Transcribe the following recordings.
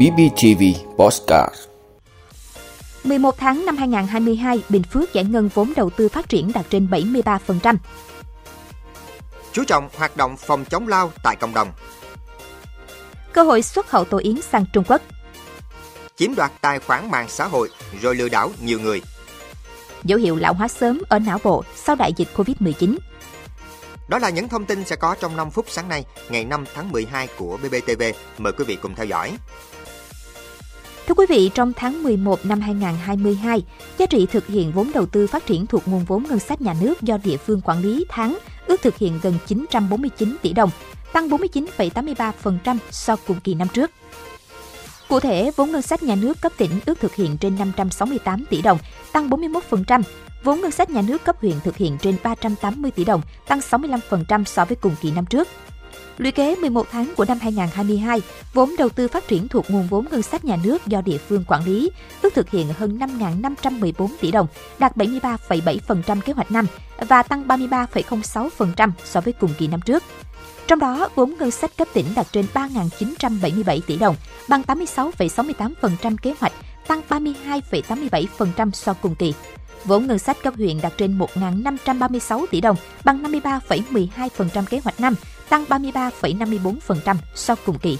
BBTV Postcard 11 tháng năm 2022, Bình Phước giải ngân vốn đầu tư phát triển đạt trên 73%. Chú trọng hoạt động phòng chống lao tại cộng đồng. Cơ hội xuất khẩu tổ yến sang Trung Quốc. Chiếm đoạt tài khoản mạng xã hội rồi lừa đảo nhiều người. Dấu hiệu lão hóa sớm ở não bộ sau đại dịch Covid-19. Đó là những thông tin sẽ có trong 5 phút sáng nay, ngày 5 tháng 12 của BBTV. Mời quý vị cùng theo dõi. Thưa quý vị, trong tháng 11 năm 2022, giá trị thực hiện vốn đầu tư phát triển thuộc nguồn vốn ngân sách nhà nước do địa phương quản lý tháng ước thực hiện gần 949 tỷ đồng, tăng 49,83% so cùng kỳ năm trước. Cụ thể, vốn ngân sách nhà nước cấp tỉnh ước thực hiện trên 568 tỷ đồng, tăng 41%, vốn ngân sách nhà nước cấp huyện thực hiện trên 380 tỷ đồng, tăng 65% so với cùng kỳ năm trước. Lũy kế 11 tháng của năm 2022, vốn đầu tư phát triển thuộc nguồn vốn ngân sách nhà nước do địa phương quản lý ước thực hiện hơn 5.514 tỷ đồng, đạt 73,7% kế hoạch năm và tăng 33,06% so với cùng kỳ năm trước. Trong đó, vốn ngân sách cấp tỉnh đạt trên 3.977 tỷ đồng, bằng 86,68% kế hoạch, tăng 32,87% so cùng kỳ. Vốn ngân sách cấp huyện đạt trên 1.536 tỷ đồng, bằng 53,12% kế hoạch năm, tăng 33,54% so cùng kỳ.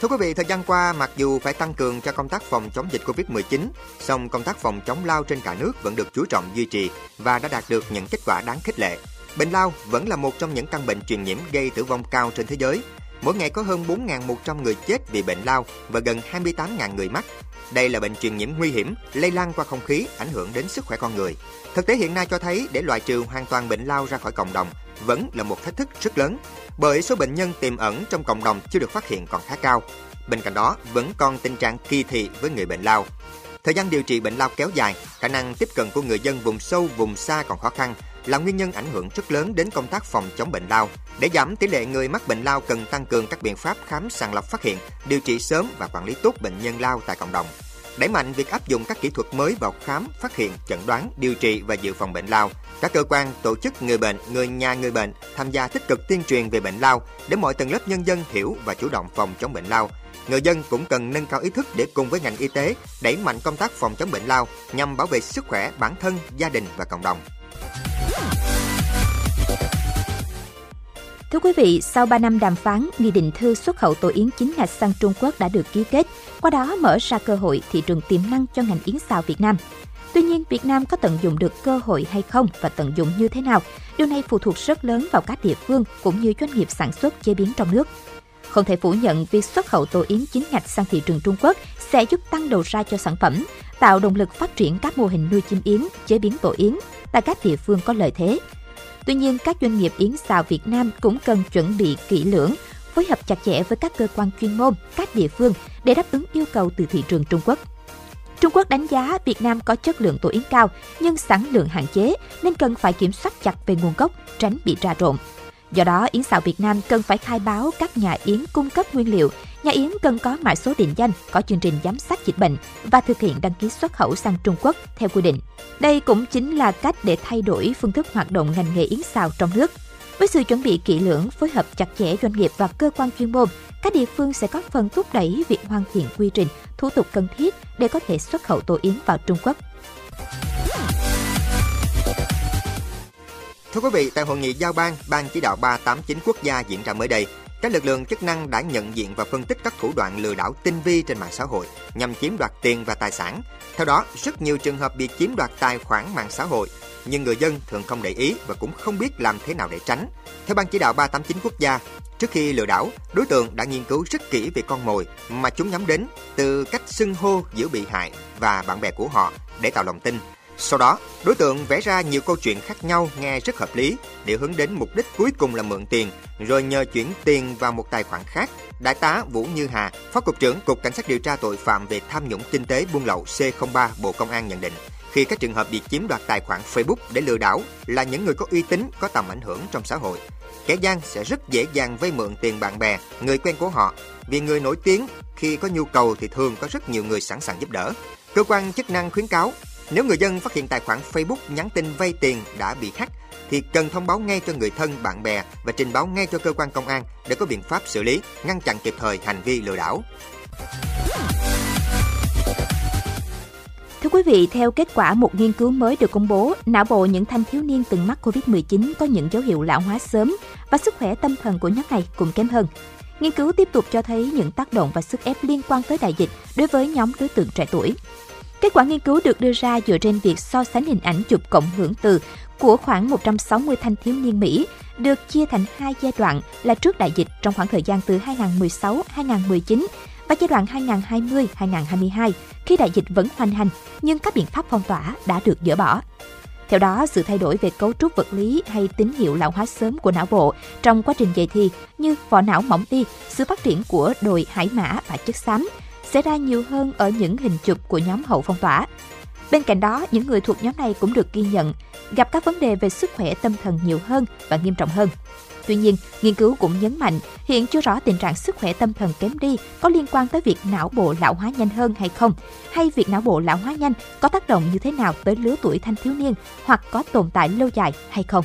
Thưa quý vị, thời gian qua, mặc dù phải tăng cường cho công tác phòng chống dịch Covid-19, song công tác phòng chống lao trên cả nước vẫn được chú trọng duy trì và đã đạt được những kết quả đáng khích lệ. Bệnh lao vẫn là một trong những căn bệnh truyền nhiễm gây tử vong cao trên thế giới. Mỗi ngày có hơn 4.100 người chết vì bệnh lao và gần 28.000 người mắc. Đây là bệnh truyền nhiễm nguy hiểm, lây lan qua không khí, ảnh hưởng đến sức khỏe con người. Thực tế hiện nay cho thấy để loại trừ hoàn toàn bệnh lao ra khỏi cộng đồng vẫn là một thách thức rất lớn, bởi số bệnh nhân tiềm ẩn trong cộng đồng chưa được phát hiện còn khá cao. Bên cạnh đó, vẫn còn tình trạng kỳ thị với người bệnh lao. Thời gian điều trị bệnh lao kéo dài, khả năng tiếp cận của người dân vùng sâu, vùng xa còn khó khăn là nguyên nhân ảnh hưởng rất lớn đến công tác phòng chống bệnh lao. Để giảm tỷ lệ người mắc bệnh lao cần tăng cường các biện pháp khám sàng lọc phát hiện, điều trị sớm và quản lý tốt bệnh nhân lao tại cộng đồng. Đẩy mạnh việc áp dụng các kỹ thuật mới vào khám, phát hiện, chẩn đoán, điều trị và dự phòng bệnh lao. Các cơ quan, tổ chức người bệnh, người nhà người bệnh tham gia tích cực tuyên truyền về bệnh lao để mọi tầng lớp nhân dân hiểu và chủ động phòng chống bệnh lao. Người dân cũng cần nâng cao ý thức để cùng với ngành y tế đẩy mạnh công tác phòng chống bệnh lao nhằm bảo vệ sức khỏe bản thân, gia đình và cộng đồng. Thưa quý vị, sau 3 năm đàm phán, Nghị định thư xuất khẩu tổ yến chính ngạch sang Trung Quốc đã được ký kết, qua đó mở ra cơ hội thị trường tiềm năng cho ngành yến xào Việt Nam. Tuy nhiên, Việt Nam có tận dụng được cơ hội hay không và tận dụng như thế nào, điều này phụ thuộc rất lớn vào các địa phương cũng như doanh nghiệp sản xuất chế biến trong nước. Không thể phủ nhận việc xuất khẩu tổ yến chính ngạch sang thị trường Trung Quốc sẽ giúp tăng đầu ra cho sản phẩm, tạo động lực phát triển các mô hình nuôi chim yến, chế biến tổ yến tại các địa phương có lợi thế. Tuy nhiên, các doanh nghiệp yến xào Việt Nam cũng cần chuẩn bị kỹ lưỡng, phối hợp chặt chẽ với các cơ quan chuyên môn, các địa phương để đáp ứng yêu cầu từ thị trường Trung Quốc. Trung Quốc đánh giá Việt Nam có chất lượng tổ yến cao nhưng sản lượng hạn chế nên cần phải kiểm soát chặt về nguồn gốc, tránh bị trà trộn. Do đó, Yến xào Việt Nam cần phải khai báo các nhà yến cung cấp nguyên liệu. Nhà yến cần có mã số định danh, có chương trình giám sát dịch bệnh và thực hiện đăng ký xuất khẩu sang Trung Quốc theo quy định. Đây cũng chính là cách để thay đổi phương thức hoạt động ngành nghề yến xào trong nước. Với sự chuẩn bị kỹ lưỡng, phối hợp chặt chẽ doanh nghiệp và cơ quan chuyên môn, các địa phương sẽ có phần thúc đẩy việc hoàn thiện quy trình, thủ tục cần thiết để có thể xuất khẩu tổ yến vào Trung Quốc. Thưa quý vị, tại hội nghị giao ban Ban chỉ đạo 389 quốc gia diễn ra mới đây, các lực lượng chức năng đã nhận diện và phân tích các thủ đoạn lừa đảo tinh vi trên mạng xã hội nhằm chiếm đoạt tiền và tài sản. Theo đó, rất nhiều trường hợp bị chiếm đoạt tài khoản mạng xã hội, nhưng người dân thường không để ý và cũng không biết làm thế nào để tránh. Theo Ban chỉ đạo 389 quốc gia, trước khi lừa đảo, đối tượng đã nghiên cứu rất kỹ về con mồi mà chúng nhắm đến từ cách xưng hô giữa bị hại và bạn bè của họ để tạo lòng tin sau đó, đối tượng vẽ ra nhiều câu chuyện khác nhau nghe rất hợp lý để hướng đến mục đích cuối cùng là mượn tiền, rồi nhờ chuyển tiền vào một tài khoản khác. Đại tá Vũ Như Hà, Phó Cục trưởng Cục Cảnh sát điều tra tội phạm về tham nhũng kinh tế buôn lậu C03 Bộ Công an nhận định, khi các trường hợp bị chiếm đoạt tài khoản Facebook để lừa đảo là những người có uy tín, có tầm ảnh hưởng trong xã hội. Kẻ gian sẽ rất dễ dàng vay mượn tiền bạn bè, người quen của họ, vì người nổi tiếng khi có nhu cầu thì thường có rất nhiều người sẵn sàng giúp đỡ. Cơ quan chức năng khuyến cáo nếu người dân phát hiện tài khoản Facebook nhắn tin vay tiền đã bị hack thì cần thông báo ngay cho người thân, bạn bè và trình báo ngay cho cơ quan công an để có biện pháp xử lý, ngăn chặn kịp thời hành vi lừa đảo. Thưa quý vị, theo kết quả một nghiên cứu mới được công bố, não bộ những thanh thiếu niên từng mắc Covid-19 có những dấu hiệu lão hóa sớm và sức khỏe tâm thần của nhóm này cũng kém hơn. Nghiên cứu tiếp tục cho thấy những tác động và sức ép liên quan tới đại dịch đối với nhóm đối tượng trẻ tuổi. Kết quả nghiên cứu được đưa ra dựa trên việc so sánh hình ảnh chụp cộng hưởng từ của khoảng 160 thanh thiếu niên Mỹ được chia thành hai giai đoạn là trước đại dịch trong khoảng thời gian từ 2016-2019 và giai đoạn 2020-2022 khi đại dịch vẫn hoành hành nhưng các biện pháp phong tỏa đã được dỡ bỏ. Theo đó, sự thay đổi về cấu trúc vật lý hay tín hiệu lão hóa sớm của não bộ trong quá trình dậy thì như vỏ não mỏng đi, sự phát triển của đồi hải mã và chất xám xảy ra nhiều hơn ở những hình chụp của nhóm hậu phong tỏa. Bên cạnh đó, những người thuộc nhóm này cũng được ghi nhận gặp các vấn đề về sức khỏe tâm thần nhiều hơn và nghiêm trọng hơn. Tuy nhiên, nghiên cứu cũng nhấn mạnh hiện chưa rõ tình trạng sức khỏe tâm thần kém đi có liên quan tới việc não bộ lão hóa nhanh hơn hay không, hay việc não bộ lão hóa nhanh có tác động như thế nào tới lứa tuổi thanh thiếu niên hoặc có tồn tại lâu dài hay không.